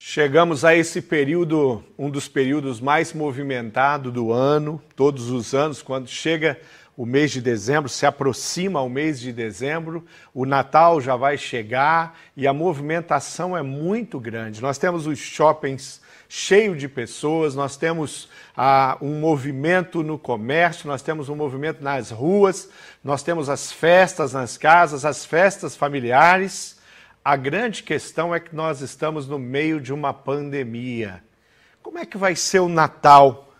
Chegamos a esse período, um dos períodos mais movimentados do ano, todos os anos, quando chega o mês de dezembro, se aproxima o mês de dezembro, o Natal já vai chegar e a movimentação é muito grande. Nós temos os shoppings cheios de pessoas, nós temos ah, um movimento no comércio, nós temos um movimento nas ruas, nós temos as festas nas casas, as festas familiares. A grande questão é que nós estamos no meio de uma pandemia. Como é que vai ser o Natal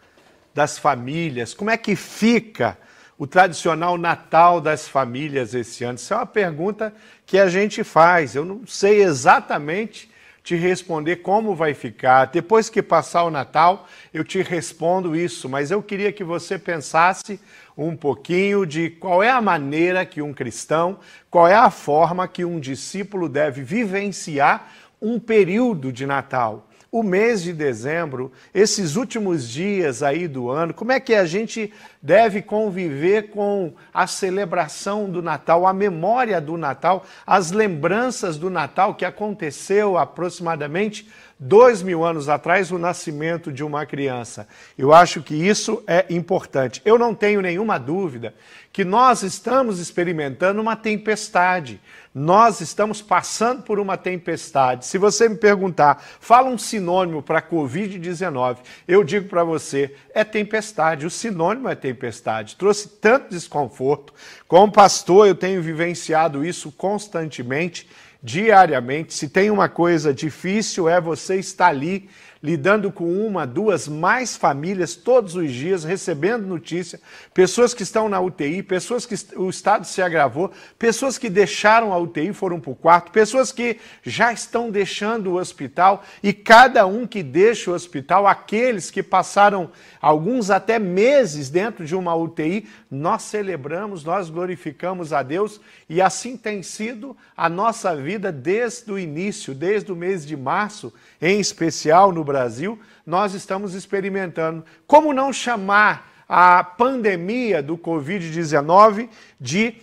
das famílias? Como é que fica o tradicional Natal das famílias esse ano? Isso é uma pergunta que a gente faz. Eu não sei exatamente te responder como vai ficar. Depois que passar o Natal, eu te respondo isso, mas eu queria que você pensasse um pouquinho de qual é a maneira que um cristão, qual é a forma que um discípulo deve vivenciar um período de Natal. O mês de dezembro, esses últimos dias aí do ano, como é que a gente deve conviver com a celebração do Natal, a memória do Natal, as lembranças do Natal que aconteceu aproximadamente dois mil anos atrás, o nascimento de uma criança. Eu acho que isso é importante. Eu não tenho nenhuma dúvida que nós estamos experimentando uma tempestade. Nós estamos passando por uma tempestade. Se você me perguntar, fala um sinônimo para Covid-19, eu digo para você, é tempestade. O sinônimo é tempestade. Trouxe tanto desconforto. Como pastor, eu tenho vivenciado isso constantemente diariamente. Se tem uma coisa difícil, é você estar ali lidando com uma, duas, mais famílias todos os dias, recebendo notícia, pessoas que estão na UTI, pessoas que o estado se agravou, pessoas que deixaram a UTI foram para o quarto, pessoas que já estão deixando o hospital e cada um que deixa o hospital, aqueles que passaram alguns até meses dentro de uma UTI, nós celebramos, nós glorificamos a Deus e assim tem sido a nossa vida desde o início, desde o mês de março, em especial no Brasil, nós estamos experimentando. Como não chamar a pandemia do Covid-19 de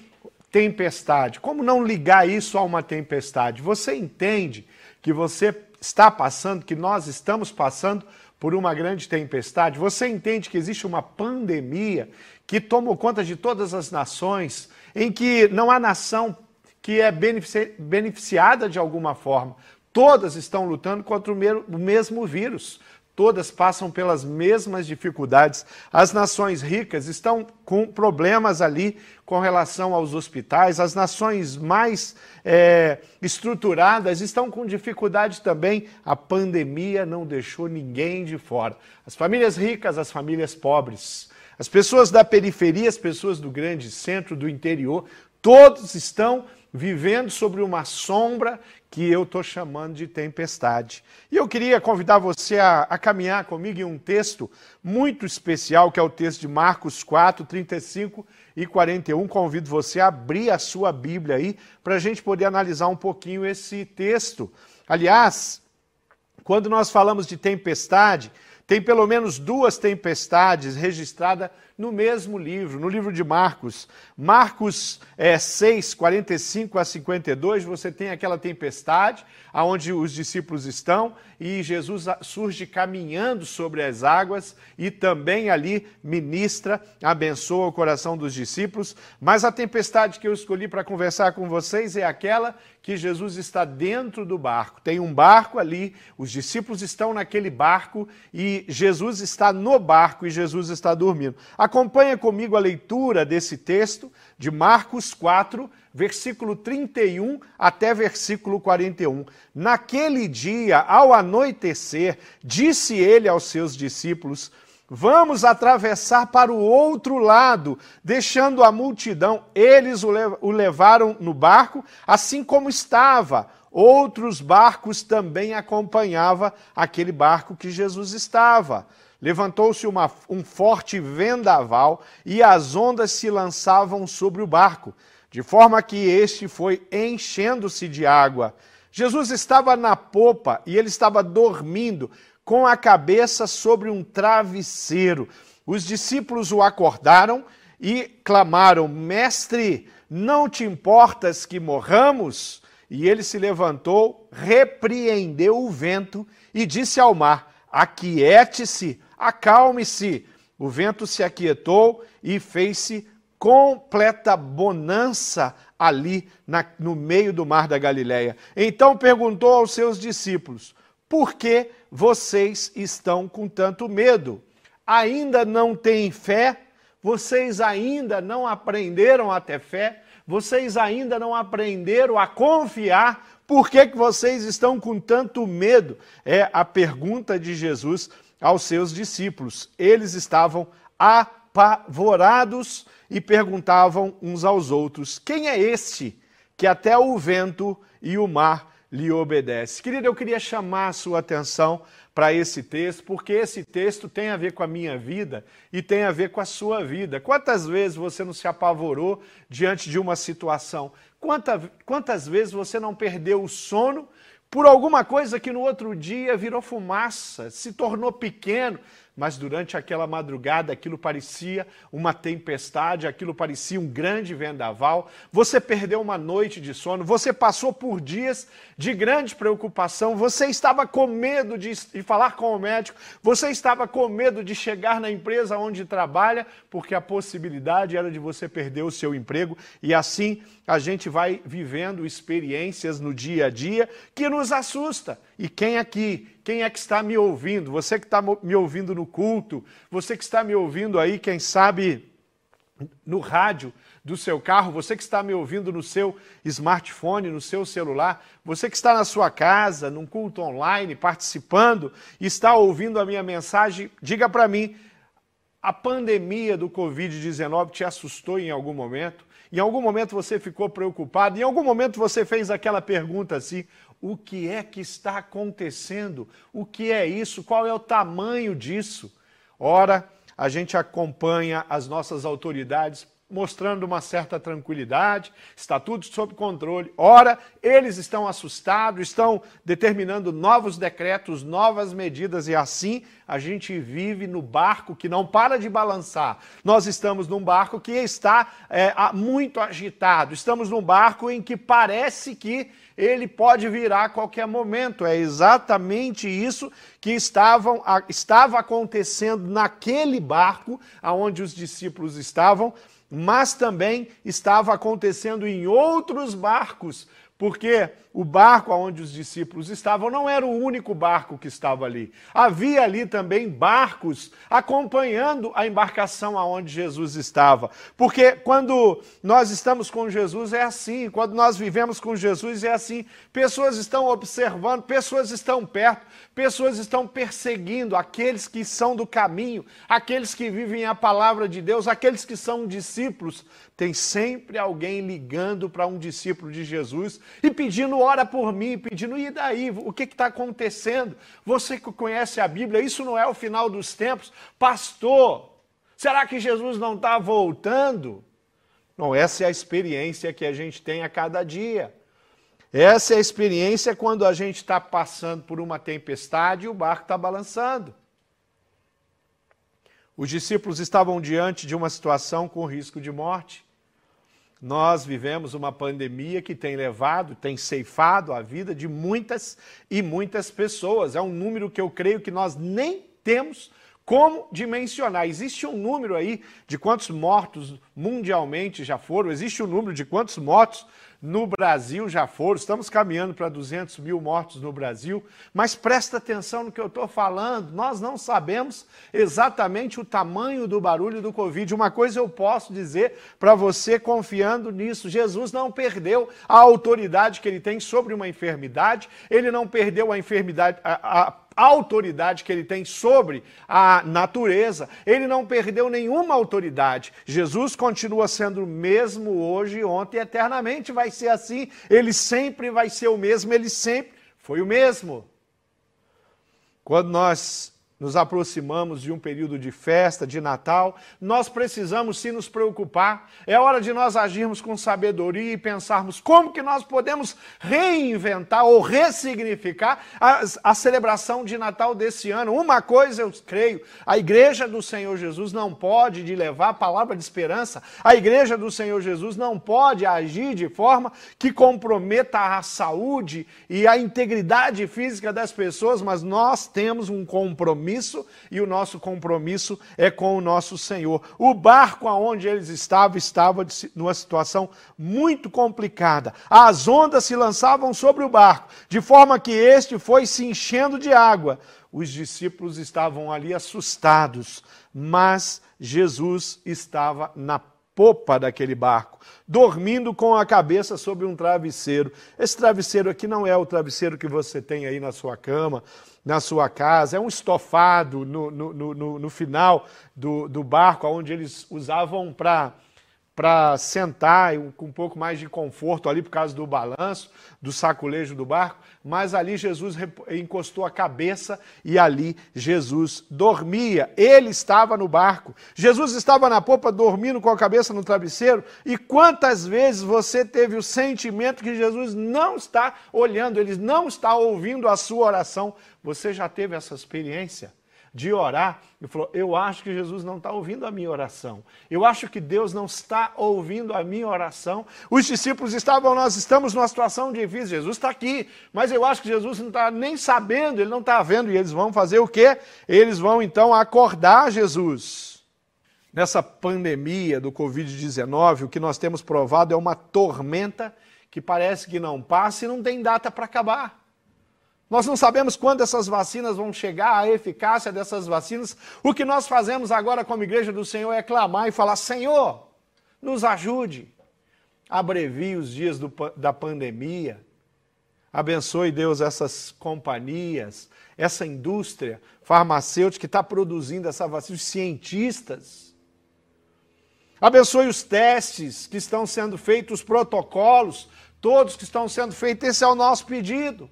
tempestade? Como não ligar isso a uma tempestade? Você entende que você está passando, que nós estamos passando por uma grande tempestade? Você entende que existe uma pandemia que tomou conta de todas as nações, em que não há nação que é beneficiada de alguma forma. Todas estão lutando contra o mesmo vírus. Todas passam pelas mesmas dificuldades. As nações ricas estão com problemas ali com relação aos hospitais. As nações mais é, estruturadas estão com dificuldade também. A pandemia não deixou ninguém de fora. As famílias ricas, as famílias pobres, as pessoas da periferia, as pessoas do grande centro, do interior, todos estão vivendo sobre uma sombra que eu estou chamando de tempestade. E eu queria convidar você a, a, caminhar comigo em um texto muito especial, que é o texto de Marcos 4, 35 e 41. Convido você a abrir a sua Bíblia aí, para a gente poder analisar um pouquinho esse texto. Aliás, quando nós falamos de tempestade, tem pelo menos duas tempestades registradas no mesmo livro, no livro de Marcos. Marcos é, 6, 45 a 52, você tem aquela tempestade aonde os discípulos estão e Jesus surge caminhando sobre as águas e também ali ministra, abençoa o coração dos discípulos. Mas a tempestade que eu escolhi para conversar com vocês é aquela que Jesus está dentro do barco. Tem um barco ali, os discípulos estão naquele barco e Jesus está no barco e Jesus está dormindo. Acompanha comigo a leitura desse texto de Marcos 4, versículo 31 até versículo 41. Naquele dia, ao anoitecer, disse ele aos seus discípulos: Vamos atravessar para o outro lado, deixando a multidão. Eles o levaram no barco, assim como estava. Outros barcos também acompanhavam aquele barco que Jesus estava. Levantou-se um forte vendaval e as ondas se lançavam sobre o barco, de forma que este foi enchendo-se de água. Jesus estava na popa e ele estava dormindo com a cabeça sobre um travesseiro. Os discípulos o acordaram e clamaram: Mestre, não te importas que morramos? E ele se levantou, repreendeu o vento e disse ao mar: Aquiete-se, acalme-se. O vento se aquietou e fez-se completa bonança ali na, no meio do mar da Galileia. Então perguntou aos seus discípulos: Por que vocês estão com tanto medo? Ainda não têm fé? Vocês ainda não aprenderam a ter fé? Vocês ainda não aprenderam a confiar? Por que, que vocês estão com tanto medo? É a pergunta de Jesus aos seus discípulos. Eles estavam apavorados e perguntavam uns aos outros: Quem é este que até o vento e o mar lhe obedece? Querido, eu queria chamar a sua atenção para esse texto, porque esse texto tem a ver com a minha vida e tem a ver com a sua vida. Quantas vezes você não se apavorou diante de uma situação? Quantas, quantas vezes você não perdeu o sono por alguma coisa que no outro dia virou fumaça, se tornou pequeno, mas durante aquela madrugada aquilo parecia uma tempestade, aquilo parecia um grande vendaval. Você perdeu uma noite de sono, você passou por dias de grande preocupação, você estava com medo de, de falar com o médico, você estava com medo de chegar na empresa onde trabalha, porque a possibilidade era de você perder o seu emprego e assim a gente vai vivendo experiências no dia a dia que nos assusta. E quem aqui, quem é que está me ouvindo? Você que está me ouvindo no culto, você que está me ouvindo aí, quem sabe no rádio do seu carro, você que está me ouvindo no seu smartphone, no seu celular, você que está na sua casa, num culto online, participando, está ouvindo a minha mensagem, diga para mim, a pandemia do Covid-19 te assustou em algum momento? Em algum momento você ficou preocupado? Em algum momento você fez aquela pergunta assim: o que é que está acontecendo? O que é isso? Qual é o tamanho disso? Ora, a gente acompanha as nossas autoridades mostrando uma certa tranquilidade, está tudo sob controle. Ora, eles estão assustados, estão determinando novos decretos, novas medidas, e assim a gente vive no barco que não para de balançar. Nós estamos num barco que está é, muito agitado, estamos num barco em que parece que ele pode virar a qualquer momento. É exatamente isso que estavam, estava acontecendo naquele barco aonde os discípulos estavam mas também estava acontecendo em outros barcos, porque o barco onde os discípulos estavam não era o único barco que estava ali. Havia ali também barcos acompanhando a embarcação aonde Jesus estava. Porque quando nós estamos com Jesus é assim, quando nós vivemos com Jesus é assim. Pessoas estão observando, pessoas estão perto, pessoas estão perseguindo aqueles que são do caminho, aqueles que vivem a palavra de Deus, aqueles que são discípulos. Tem sempre alguém ligando para um discípulo de Jesus e pedindo ora por mim, pedindo, e daí? O que está acontecendo? Você que conhece a Bíblia, isso não é o final dos tempos? Pastor, será que Jesus não está voltando? Não, essa é a experiência que a gente tem a cada dia. Essa é a experiência quando a gente está passando por uma tempestade e o barco está balançando. Os discípulos estavam diante de uma situação com risco de morte. Nós vivemos uma pandemia que tem levado, tem ceifado a vida de muitas e muitas pessoas. É um número que eu creio que nós nem temos como dimensionar. Existe um número aí de quantos mortos mundialmente já foram, existe um número de quantos mortos no Brasil já foram, estamos caminhando para 200 mil mortos no Brasil, mas presta atenção no que eu estou falando, nós não sabemos exatamente o tamanho do barulho do Covid. Uma coisa eu posso dizer para você confiando nisso: Jesus não perdeu a autoridade que ele tem sobre uma enfermidade, ele não perdeu a enfermidade, a, a autoridade que ele tem sobre a natureza. Ele não perdeu nenhuma autoridade. Jesus continua sendo o mesmo hoje, ontem eternamente vai ser assim. Ele sempre vai ser o mesmo, ele sempre foi o mesmo. Quando nós nos aproximamos de um período de festa, de Natal, nós precisamos sim nos preocupar. É hora de nós agirmos com sabedoria e pensarmos como que nós podemos reinventar ou ressignificar a, a celebração de Natal desse ano. Uma coisa eu creio, a igreja do Senhor Jesus não pode de levar a palavra de esperança. A igreja do Senhor Jesus não pode agir de forma que comprometa a saúde e a integridade física das pessoas, mas nós temos um compromisso compromisso e o nosso compromisso é com o nosso Senhor. O barco aonde eles estavam estava numa situação muito complicada. As ondas se lançavam sobre o barco, de forma que este foi se enchendo de água. Os discípulos estavam ali assustados, mas Jesus estava na popa daquele barco, dormindo com a cabeça sobre um travesseiro. Esse travesseiro aqui não é o travesseiro que você tem aí na sua cama, na sua casa, é um estofado no, no, no, no final do, do barco, onde eles usavam para para sentar com um pouco mais de conforto ali por causa do balanço, do saculejo do barco, mas ali Jesus encostou a cabeça e ali Jesus dormia. Ele estava no barco. Jesus estava na popa dormindo com a cabeça no travesseiro. E quantas vezes você teve o sentimento que Jesus não está olhando, ele não está ouvindo a sua oração? Você já teve essa experiência? De orar e falou: Eu acho que Jesus não está ouvindo a minha oração. Eu acho que Deus não está ouvindo a minha oração. Os discípulos estavam, nós estamos numa situação difícil. Jesus está aqui, mas eu acho que Jesus não está nem sabendo, ele não está vendo. E eles vão fazer o quê? Eles vão então acordar Jesus. Nessa pandemia do Covid-19, o que nós temos provado é uma tormenta que parece que não passa e não tem data para acabar. Nós não sabemos quando essas vacinas vão chegar, a eficácia dessas vacinas. O que nós fazemos agora como igreja do Senhor é clamar e falar: Senhor, nos ajude. Abrevie os dias do, da pandemia. Abençoe, Deus, essas companhias, essa indústria farmacêutica que está produzindo essa vacina, os cientistas. Abençoe os testes que estão sendo feitos, os protocolos, todos que estão sendo feitos. Esse é o nosso pedido.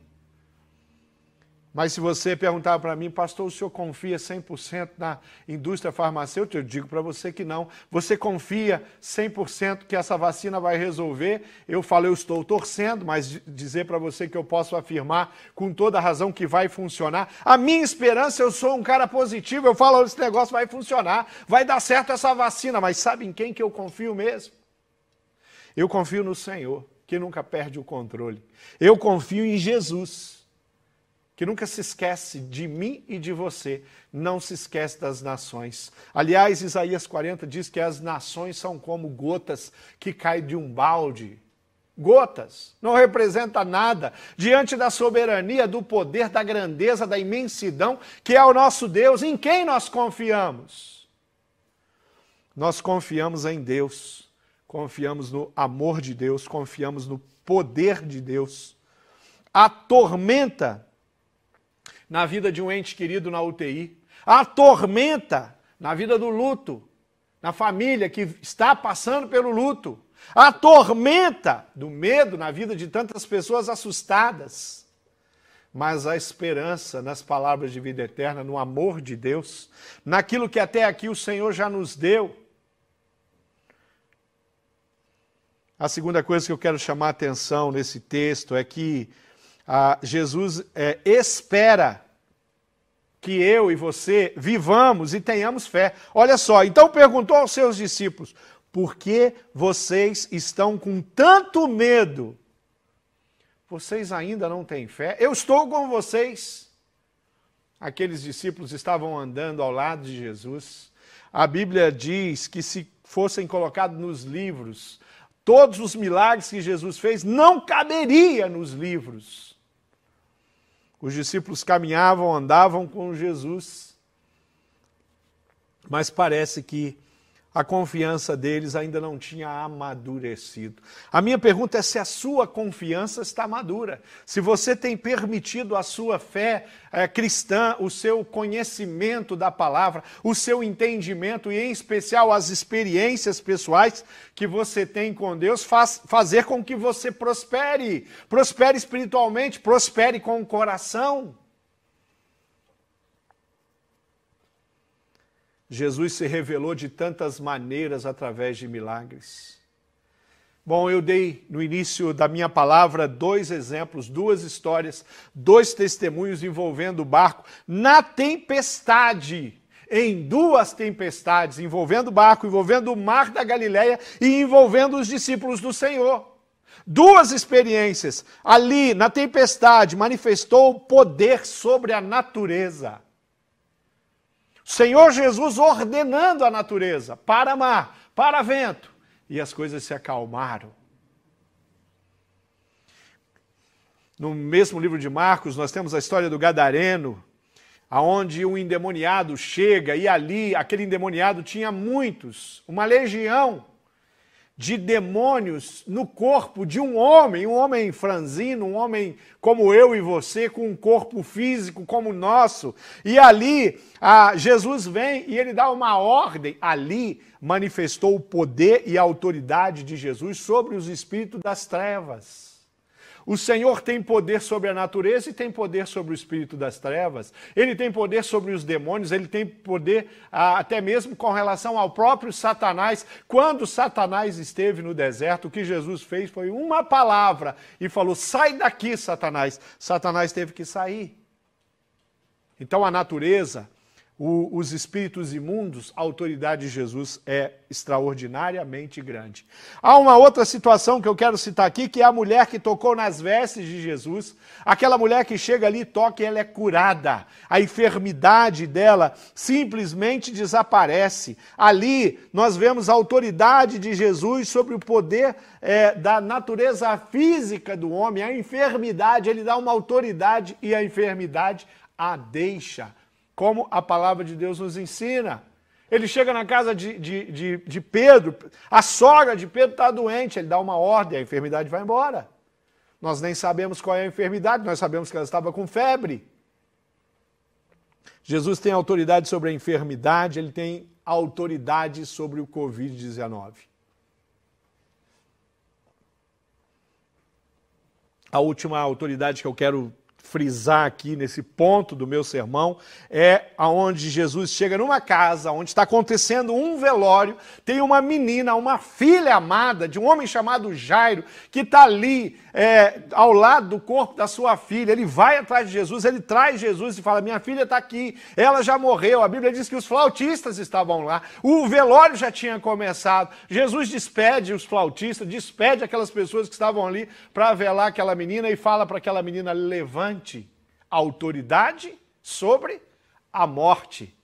Mas se você perguntar para mim, pastor, o senhor confia 100% na indústria farmacêutica? Eu digo para você que não. Você confia 100% que essa vacina vai resolver? Eu falo, eu estou torcendo, mas dizer para você que eu posso afirmar com toda razão que vai funcionar. A minha esperança, eu sou um cara positivo, eu falo, esse negócio vai funcionar, vai dar certo essa vacina, mas sabe em quem que eu confio mesmo? Eu confio no Senhor, que nunca perde o controle. Eu confio em Jesus que nunca se esquece de mim e de você, não se esquece das nações. Aliás, Isaías 40 diz que as nações são como gotas que caem de um balde. Gotas, não representa nada diante da soberania, do poder, da grandeza, da imensidão que é o nosso Deus. Em quem nós confiamos? Nós confiamos em Deus, confiamos no amor de Deus, confiamos no poder de Deus. A tormenta na vida de um ente querido na UTI, a tormenta na vida do luto, na família que está passando pelo luto, a tormenta do medo na vida de tantas pessoas assustadas. Mas a esperança nas palavras de vida eterna, no amor de Deus, naquilo que até aqui o Senhor já nos deu. A segunda coisa que eu quero chamar a atenção nesse texto é que ah, Jesus é, espera que eu e você vivamos e tenhamos fé. Olha só, então perguntou aos seus discípulos: por que vocês estão com tanto medo? Vocês ainda não têm fé? Eu estou com vocês. Aqueles discípulos estavam andando ao lado de Jesus. A Bíblia diz que se fossem colocados nos livros, todos os milagres que Jesus fez não caberia nos livros. Os discípulos caminhavam, andavam com Jesus, mas parece que a confiança deles ainda não tinha amadurecido. A minha pergunta é se a sua confiança está madura, se você tem permitido a sua fé é, cristã, o seu conhecimento da palavra, o seu entendimento e, em especial, as experiências pessoais que você tem com Deus, faz, fazer com que você prospere, prospere espiritualmente, prospere com o coração. Jesus se revelou de tantas maneiras através de milagres. Bom, eu dei no início da minha palavra dois exemplos, duas histórias, dois testemunhos envolvendo o barco na tempestade. Em duas tempestades, envolvendo o barco, envolvendo o mar da Galileia e envolvendo os discípulos do Senhor. Duas experiências. Ali, na tempestade, manifestou o poder sobre a natureza. Senhor Jesus ordenando a natureza para mar, para vento, e as coisas se acalmaram. No mesmo livro de Marcos, nós temos a história do Gadareno, aonde um endemoniado chega e ali aquele endemoniado tinha muitos, uma legião de demônios no corpo de um homem, um homem franzino, um homem como eu e você, com um corpo físico como o nosso. E ali Jesus vem e ele dá uma ordem. Ali manifestou o poder e a autoridade de Jesus sobre os espíritos das trevas. O Senhor tem poder sobre a natureza e tem poder sobre o espírito das trevas. Ele tem poder sobre os demônios, ele tem poder ah, até mesmo com relação ao próprio Satanás. Quando Satanás esteve no deserto, o que Jesus fez foi uma palavra e falou: sai daqui, Satanás. Satanás teve que sair. Então a natureza o, os espíritos imundos, a autoridade de Jesus é extraordinariamente grande. Há uma outra situação que eu quero citar aqui, que é a mulher que tocou nas vestes de Jesus. Aquela mulher que chega ali, toca e ela é curada. A enfermidade dela simplesmente desaparece. Ali nós vemos a autoridade de Jesus sobre o poder é, da natureza física do homem. A enfermidade, ele dá uma autoridade e a enfermidade a deixa como a palavra de Deus nos ensina. Ele chega na casa de, de, de, de Pedro, a sogra de Pedro está doente, ele dá uma ordem, a enfermidade vai embora. Nós nem sabemos qual é a enfermidade, nós sabemos que ela estava com febre. Jesus tem autoridade sobre a enfermidade, ele tem autoridade sobre o Covid-19. A última autoridade que eu quero frisar aqui nesse ponto do meu sermão é aonde Jesus chega numa casa onde está acontecendo um velório, tem uma menina, uma filha amada de um homem chamado Jairo, que está ali é, ao lado do corpo da sua filha. Ele vai atrás de Jesus, ele traz Jesus e fala: Minha filha está aqui, ela já morreu. A Bíblia diz que os flautistas estavam lá, o velório já tinha começado. Jesus despede os flautistas, despede aquelas pessoas que estavam ali para velar aquela menina e fala para aquela menina: Levante autoridade sobre a morte.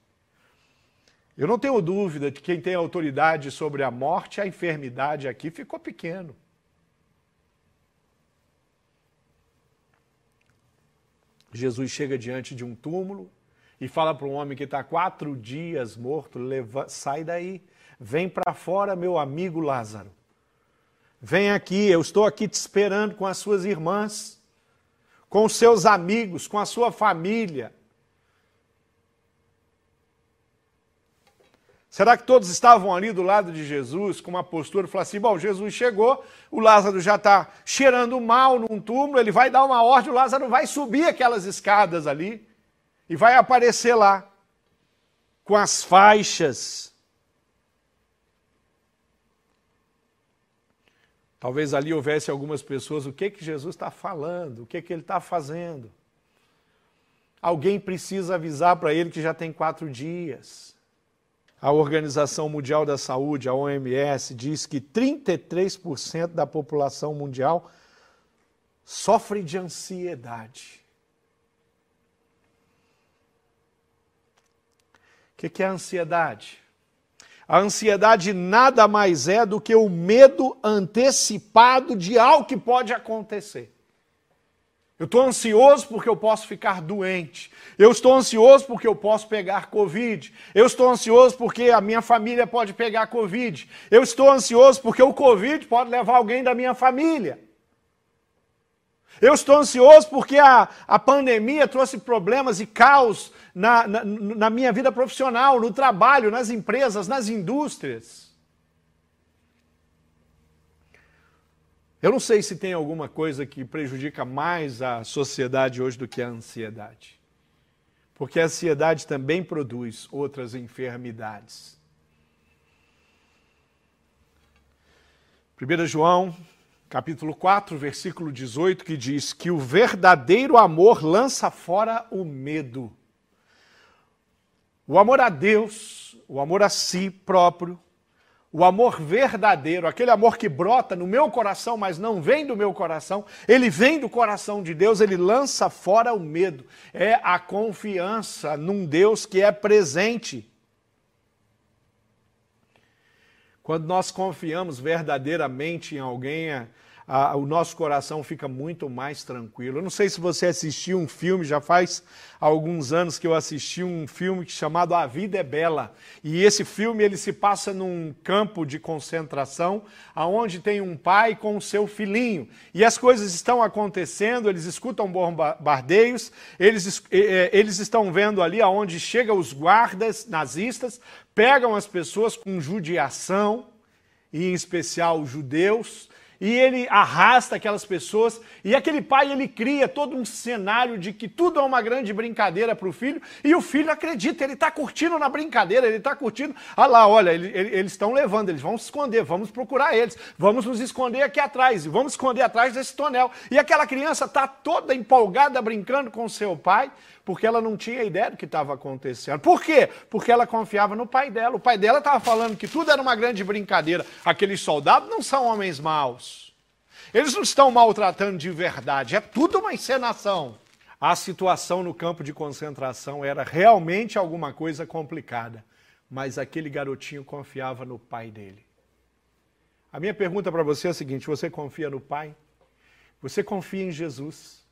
Eu não tenho dúvida de que quem tem autoridade sobre a morte, a enfermidade aqui ficou pequeno. Jesus chega diante de um túmulo e fala para um homem que está quatro dias morto: leva, sai daí, vem para fora, meu amigo Lázaro. Vem aqui, eu estou aqui te esperando com as suas irmãs com seus amigos, com a sua família. Será que todos estavam ali do lado de Jesus com uma postura falaram assim: bom, Jesus chegou, o Lázaro já está cheirando mal num túmulo, ele vai dar uma ordem, o Lázaro vai subir aquelas escadas ali e vai aparecer lá com as faixas Talvez ali houvesse algumas pessoas, o que que Jesus está falando? O que que ele está fazendo? Alguém precisa avisar para ele que já tem quatro dias. A Organização Mundial da Saúde, a OMS, diz que 33% da população mundial sofre de ansiedade. O que, é ansiedade? A ansiedade nada mais é do que o medo antecipado de algo que pode acontecer. Eu estou ansioso porque eu posso ficar doente. Eu estou ansioso porque eu posso pegar Covid. Eu estou ansioso porque a minha família pode pegar Covid. Eu estou ansioso porque o Covid pode levar alguém da minha família. Eu estou ansioso porque a, a pandemia trouxe problemas e caos na, na, na minha vida profissional, no trabalho, nas empresas, nas indústrias. Eu não sei se tem alguma coisa que prejudica mais a sociedade hoje do que a ansiedade. porque a ansiedade também produz outras enfermidades. 1 João, capítulo 4, versículo 18, que diz que o verdadeiro amor lança fora o medo. O amor a Deus, o amor a si próprio, o amor verdadeiro, aquele amor que brota no meu coração, mas não vem do meu coração, ele vem do coração de Deus, ele lança fora o medo. É a confiança num Deus que é presente. Quando nós confiamos verdadeiramente em alguém, a, o nosso coração fica muito mais tranquilo. Eu não sei se você assistiu um filme, já faz alguns anos que eu assisti um filme chamado A Vida é Bela. E esse filme ele se passa num campo de concentração, aonde tem um pai com o seu filhinho. E as coisas estão acontecendo, eles escutam bombardeios, eles, eles estão vendo ali aonde chegam os guardas nazistas, pegam as pessoas com judiação, e em especial os judeus, e ele arrasta aquelas pessoas, e aquele pai ele cria todo um cenário de que tudo é uma grande brincadeira para o filho, e o filho acredita, ele está curtindo na brincadeira, ele está curtindo. Ah lá, olha, ele, ele, eles estão levando, eles vão se esconder, vamos procurar eles, vamos nos esconder aqui atrás, vamos esconder atrás desse tonel. E aquela criança está toda empolgada brincando com seu pai, porque ela não tinha ideia do que estava acontecendo. Por quê? Porque ela confiava no pai dela. O pai dela estava falando que tudo era uma grande brincadeira. Aqueles soldados não são homens maus. Eles não estão maltratando de verdade. É tudo uma encenação. A situação no campo de concentração era realmente alguma coisa complicada. Mas aquele garotinho confiava no pai dele. A minha pergunta para você é a seguinte: você confia no pai? Você confia em Jesus?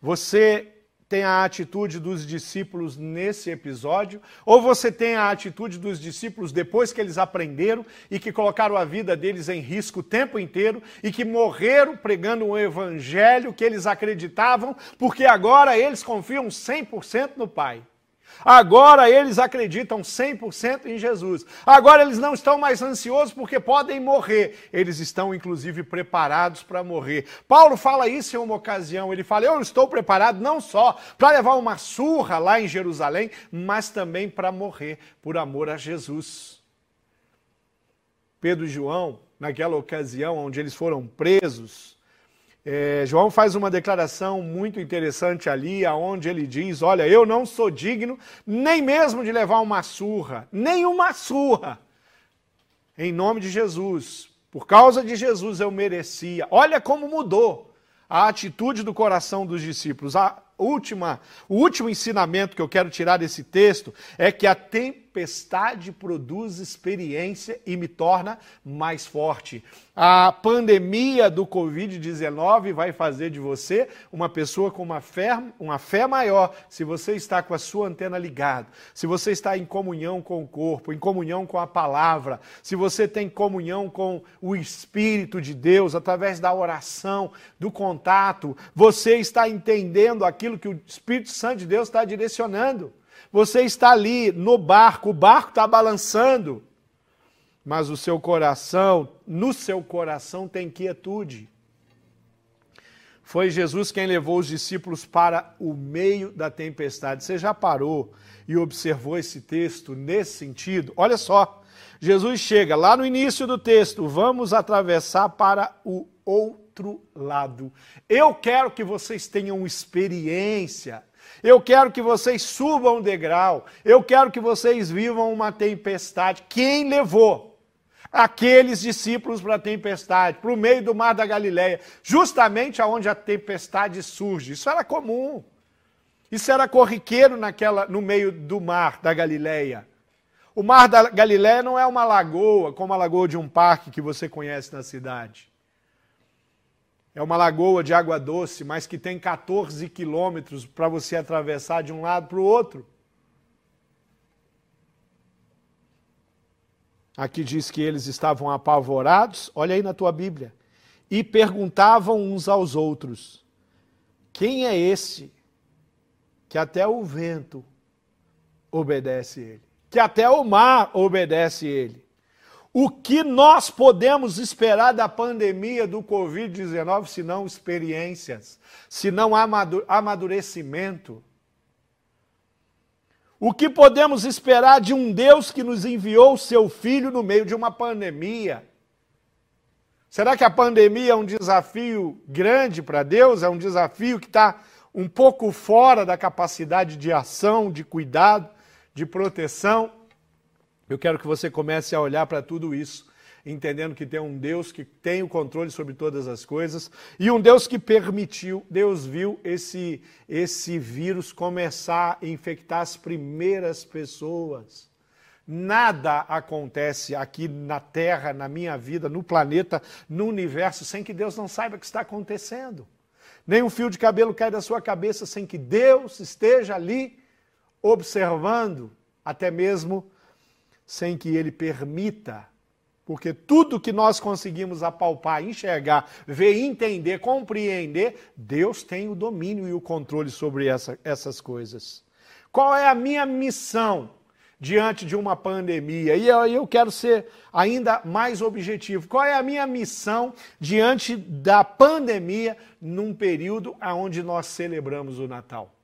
Você tem a atitude dos discípulos nesse episódio, ou você tem a atitude dos discípulos depois que eles aprenderam e que colocaram a vida deles em risco o tempo inteiro e que morreram pregando um evangelho que eles acreditavam, porque agora eles confiam 100% no Pai. Agora eles acreditam 100% em Jesus. Agora eles não estão mais ansiosos porque podem morrer. Eles estão, inclusive, preparados para morrer. Paulo fala isso em uma ocasião. Ele fala: Eu estou preparado não só para levar uma surra lá em Jerusalém, mas também para morrer por amor a Jesus. Pedro e João, naquela ocasião onde eles foram presos, é, João faz uma declaração muito interessante ali, aonde ele diz: Olha, eu não sou digno nem mesmo de levar uma surra, nem uma surra, em nome de Jesus. Por causa de Jesus eu merecia. Olha como mudou a atitude do coração dos discípulos. A última, o último ensinamento que eu quero tirar desse texto é que a tempestade produz experiência e me torna mais forte. A pandemia do Covid-19 vai fazer de você uma pessoa com uma fé, uma fé maior se você está com a sua antena ligada, se você está em comunhão com o corpo, em comunhão com a palavra, se você tem comunhão com o Espírito de Deus através da oração, do contato, você está entendendo aquilo que o Espírito Santo de Deus está direcionando. Você está ali no barco, o barco está balançando, mas o seu coração, no seu coração tem quietude. Foi Jesus quem levou os discípulos para o meio da tempestade. Você já parou e observou esse texto nesse sentido? Olha só, Jesus chega lá no início do texto, vamos atravessar para o outro lado. Eu quero que vocês tenham experiência eu quero que vocês subam um degrau. Eu quero que vocês vivam uma tempestade. Quem levou aqueles discípulos para a tempestade, para o meio do mar da Galileia, justamente aonde a tempestade surge? Isso era comum. Isso era corriqueiro naquela, no meio do mar da Galileia. O mar da Galileia não é uma lagoa, como a lagoa de um parque que você conhece na cidade. É uma lagoa de água doce, mas que tem 14 quilômetros para você atravessar de um lado para o outro. Aqui diz que eles estavam apavorados, olha aí na tua Bíblia, e perguntavam uns aos outros: Quem é esse que até o vento obedece ele? Que até o mar obedece ele? O que nós podemos esperar da pandemia do Covid-19 se não experiências, se não amadurecimento? O que podemos esperar de um Deus que nos enviou o seu filho no meio de uma pandemia? Será que a pandemia é um desafio grande para Deus? É um desafio que está um pouco fora da capacidade de ação, de cuidado, de proteção? Eu quero que você comece a olhar para tudo isso entendendo que tem um Deus que tem o controle sobre todas as coisas e um Deus que permitiu, Deus viu esse, esse vírus começar a infectar as primeiras pessoas. Nada acontece aqui na Terra, na minha vida, no planeta, no universo, sem que Deus não saiba o que está acontecendo. Nem um fio de cabelo cai da sua cabeça sem que Deus esteja ali observando, até mesmo sem que Ele permita porque tudo que nós conseguimos apalpar, enxergar, ver, entender, compreender, Deus tem o domínio e o controle sobre essa, essas coisas. Qual é a minha missão diante de uma pandemia? E eu, eu quero ser ainda mais objetivo. Qual é a minha missão diante da pandemia num período onde nós celebramos o Natal?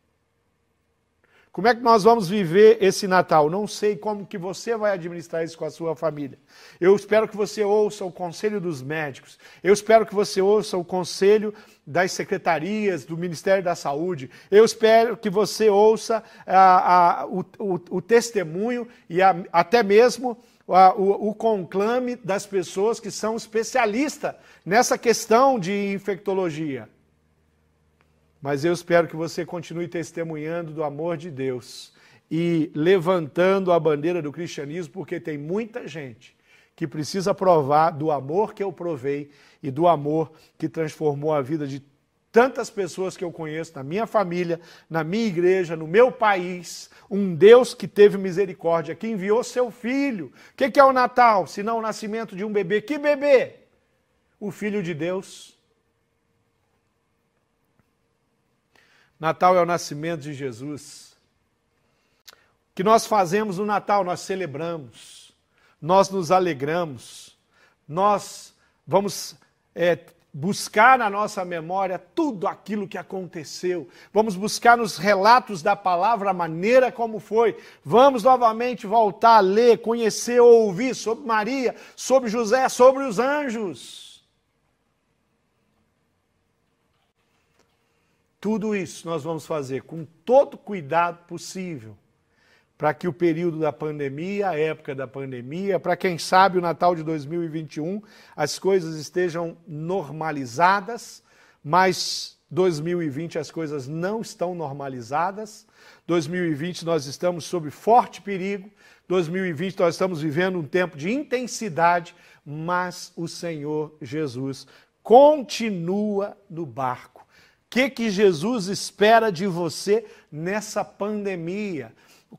Como é que nós vamos viver esse Natal? Não sei como que você vai administrar isso com a sua família. Eu espero que você ouça o conselho dos médicos. Eu espero que você ouça o conselho das secretarias do Ministério da Saúde. Eu espero que você ouça ah, ah, o, o, o, testemunho e a, até mesmo ah, o, o conclame das pessoas que são especialistas nessa questão de infectologia. Mas eu espero que você continue testemunhando do amor de Deus e levantando a bandeira do cristianismo, porque tem muita gente que precisa provar do amor que eu provei e do amor que transformou a vida de tantas pessoas que eu conheço na minha família, na minha igreja, no meu país. Um Deus que teve misericórdia, que enviou seu filho. O que é o Natal? Se não o nascimento de um bebê. Que bebê? O Filho de Deus Natal é o nascimento de Jesus. O que nós fazemos no Natal? Nós celebramos, nós nos alegramos, nós vamos é, buscar na nossa memória tudo aquilo que aconteceu. Vamos buscar nos relatos da palavra a maneira como foi. Vamos novamente voltar a ler, conhecer, ouvir sobre Maria, sobre José, sobre os anjos. Tudo isso nós vamos fazer com todo cuidado possível para que o período da pandemia, a época da pandemia, para quem sabe o Natal de 2021, as coisas estejam normalizadas, mas 2020 as coisas não estão normalizadas. 2020 nós estamos sob forte perigo. 2020 nós estamos vivendo um tempo de intensidade, mas o Senhor Jesus continua no barco que, que Jesus espera de você nessa pandemia?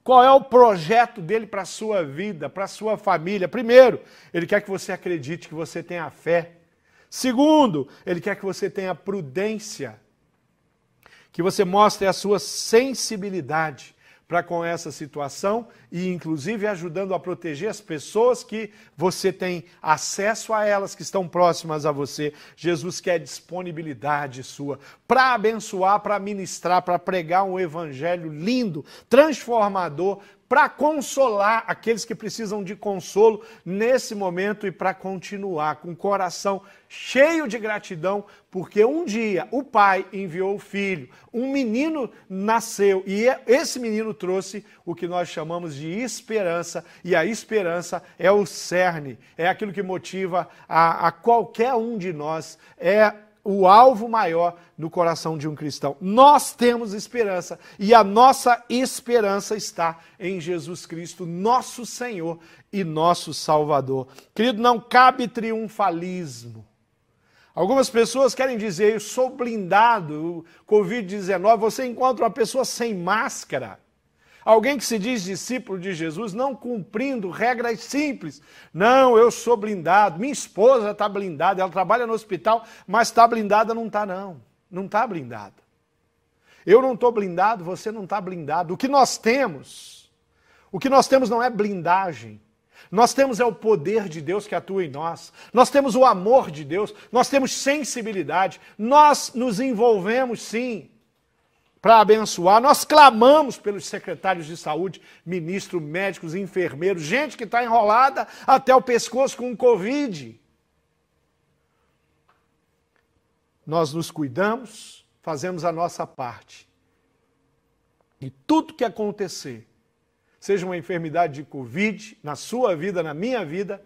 Qual é o projeto dele para a sua vida, para a sua família? Primeiro, ele quer que você acredite que você tenha fé. Segundo, ele quer que você tenha prudência, que você mostre a sua sensibilidade para com essa situação e, inclusive, ajudando a proteger as pessoas que você tem acesso a elas, que estão próximas a você. Jesus quer disponibilidade sua para abençoar, para ministrar, para pregar um evangelho lindo, transformador, para consolar aqueles que precisam de consolo nesse momento e para continuar com o coração cheio de gratidão, porque um dia o pai enviou o filho, um menino nasceu e esse menino trouxe o que nós chamamos de esperança, e a esperança é o cerne, é aquilo que motiva a, a qualquer um de nós, é o alvo maior no coração de um cristão. Nós temos esperança e a nossa esperança está em Jesus Cristo, nosso Senhor e nosso Salvador. Querido, não cabe triunfalismo. Algumas pessoas querem dizer, eu sou blindado, Covid-19, você encontra uma pessoa sem máscara Alguém que se diz discípulo de Jesus não cumprindo regras simples. Não, eu sou blindado. Minha esposa está blindada. Ela trabalha no hospital, mas está blindada, não está, não. Não está blindada. Eu não estou blindado, você não está blindado. O que nós temos, o que nós temos não é blindagem. Nós temos é o poder de Deus que atua em nós. Nós temos o amor de Deus. Nós temos sensibilidade. Nós nos envolvemos sim para abençoar. Nós clamamos pelos secretários de saúde, ministros, médicos, enfermeiros, gente que está enrolada até o pescoço com o Covid. Nós nos cuidamos, fazemos a nossa parte. E tudo que acontecer, seja uma enfermidade de Covid, na sua vida, na minha vida,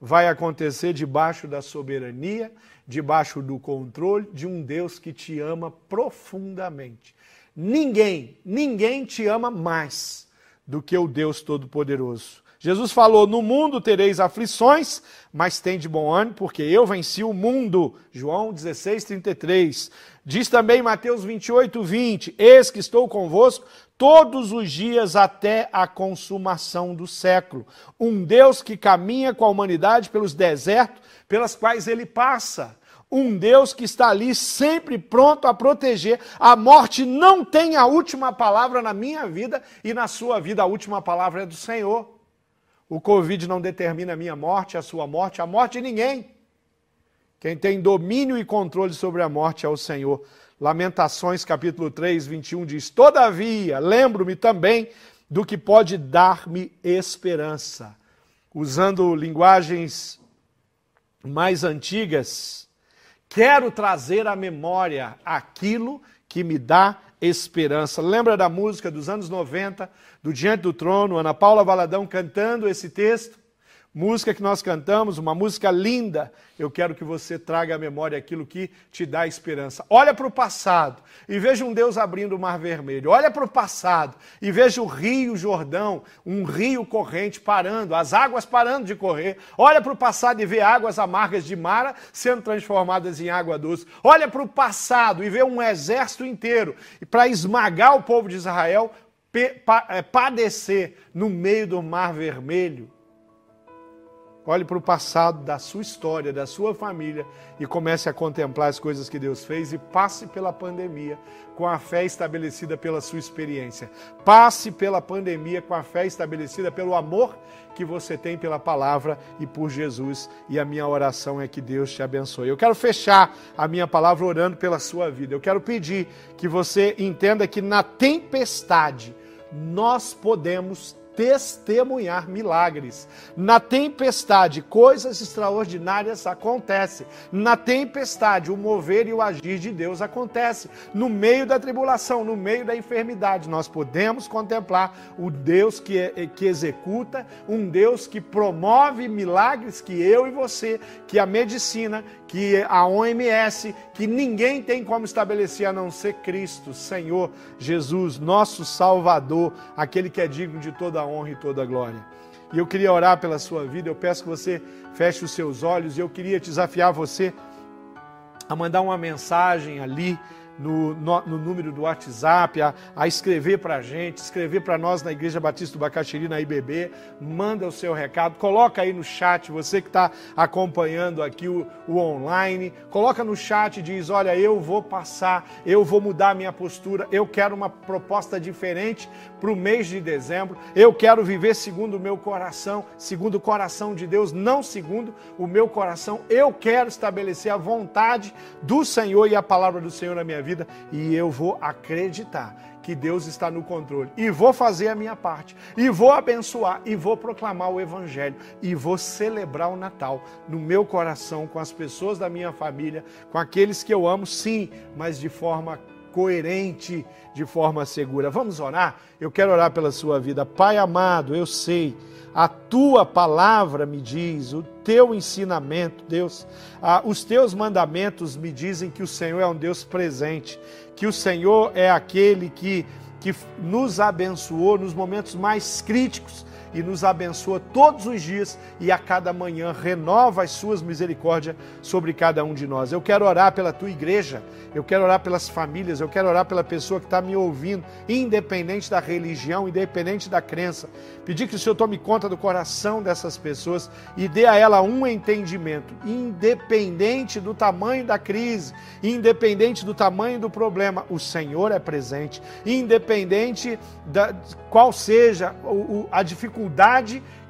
vai acontecer debaixo da soberania, debaixo do controle de um Deus que te ama profundamente. Ninguém, ninguém te ama mais do que o Deus Todo-Poderoso. Jesus falou: No mundo tereis aflições, mas tem de bom ânimo, porque eu venci o mundo. João 16, 33. Diz também Mateus 28, 20: Eis que estou convosco todos os dias até a consumação do século. Um Deus que caminha com a humanidade pelos desertos pelas quais ele passa um Deus que está ali sempre pronto a proteger. A morte não tem a última palavra na minha vida e na sua vida. A última palavra é do Senhor. O Covid não determina a minha morte, a sua morte, a morte de ninguém. Quem tem domínio e controle sobre a morte é o Senhor. Lamentações, capítulo 3, 21 diz: Todavia, lembro-me também do que pode dar-me esperança. Usando linguagens mais antigas, Quero trazer à memória aquilo que me dá esperança. Lembra da música dos anos 90, do Diante do Trono, Ana Paula Valadão cantando esse texto? Música que nós cantamos, uma música linda. Eu quero que você traga à memória aquilo que te dá esperança. Olha para o passado e veja um Deus abrindo o mar vermelho. Olha para o passado e veja o rio Jordão, um rio corrente parando, as águas parando de correr. Olha para o passado e vê águas amargas de Mara sendo transformadas em água doce. Olha para o passado e vê um exército inteiro para esmagar o povo de Israel é, padecer no meio do mar vermelho. Olhe para o passado da sua história, da sua família e comece a contemplar as coisas que Deus fez e passe pela pandemia com a fé estabelecida pela sua experiência. Passe pela pandemia com a fé estabelecida pelo amor que você tem pela palavra e por Jesus. E a minha oração é que Deus te abençoe. Eu quero fechar a minha palavra orando pela sua vida. Eu quero pedir que você entenda que na tempestade nós podemos testemunhar milagres. Na tempestade, coisas extraordinárias acontecem. Na tempestade, o mover e o agir de Deus acontece. No meio da tribulação, no meio da enfermidade, nós podemos contemplar o Deus que, é, que executa, um Deus que promove milagres que eu e você, que a medicina, que a OMS, que ninguém tem como estabelecer a não ser Cristo, Senhor Jesus, nosso Salvador, aquele que é digno de toda a honra e toda a glória. E eu queria orar pela sua vida, eu peço que você feche os seus olhos e eu queria desafiar você a mandar uma mensagem ali no, no, no, número do WhatsApp, a, a escrever para a gente, escrever para nós na Igreja Batista do Bacaxiri, na IBB, manda o seu recado, coloca aí no chat, você que está acompanhando aqui o, o, online, coloca no chat e diz, olha, eu vou passar, eu vou mudar a minha postura, eu quero uma proposta diferente para o mês de dezembro, eu quero viver segundo o meu coração, segundo o coração de Deus, não segundo o meu coração, eu quero estabelecer a vontade do Senhor e a palavra do Senhor na minha vida e eu vou acreditar que Deus está no controle. E vou fazer a minha parte e vou abençoar e vou proclamar o evangelho e vou celebrar o Natal no meu coração com as pessoas da minha família, com aqueles que eu amo, sim, mas de forma coerente, de forma segura. Vamos orar? Eu quero orar pela sua vida. Pai amado, eu sei a tua palavra me diz, o teu ensinamento, Deus, ah, os teus mandamentos me dizem que o Senhor é um Deus presente, que o Senhor é aquele que, que nos abençoou nos momentos mais críticos e nos abençoa todos os dias e a cada manhã renova as suas misericórdias sobre cada um de nós. Eu quero orar pela tua igreja, eu quero orar pelas famílias, eu quero orar pela pessoa que está me ouvindo, independente da religião, independente da crença. Pedir que o Senhor tome conta do coração dessas pessoas e dê a ela um entendimento, independente do tamanho da crise, independente do tamanho do problema, o Senhor é presente, independente da qual seja a dificuldade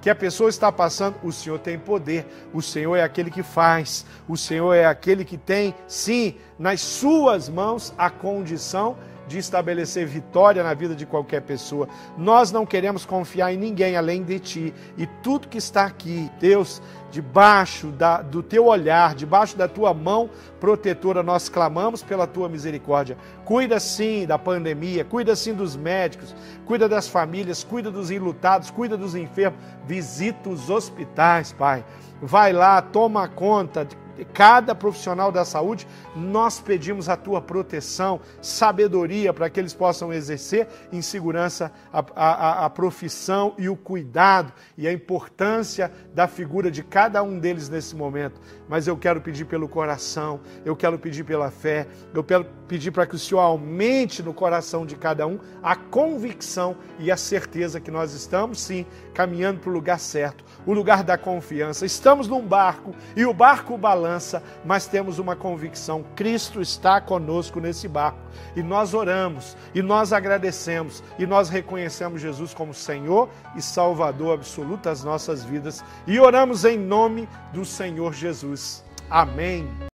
que a pessoa está passando, o Senhor tem poder, o Senhor é aquele que faz, o Senhor é aquele que tem, sim, nas suas mãos a condição de estabelecer vitória na vida de qualquer pessoa. Nós não queremos confiar em ninguém além de Ti. E tudo que está aqui, Deus, debaixo da, do Teu olhar, debaixo da Tua mão protetora, nós clamamos pela Tua misericórdia. Cuida sim da pandemia, cuida sim dos médicos, cuida das famílias, cuida dos enlutados, cuida dos enfermos. Visita os hospitais, Pai. Vai lá, toma conta cada profissional da saúde, nós pedimos a tua proteção, sabedoria para que eles possam exercer em segurança a, a, a, profissão e o cuidado e a importância da figura de cada um deles nesse momento. Mas eu quero pedir pelo coração, eu quero pedir pela fé, eu quero pedir para que o Senhor aumente no coração de cada um a convicção e a certeza que nós estamos sim caminhando para o lugar certo, o lugar da confiança. Estamos num barco e o barco balança, mas temos uma convicção: Cristo está conosco nesse barco. E nós oramos, e nós agradecemos, e nós reconhecemos Jesus como Senhor e Salvador absoluto das nossas vidas. E oramos em nome do Senhor Jesus. Amém.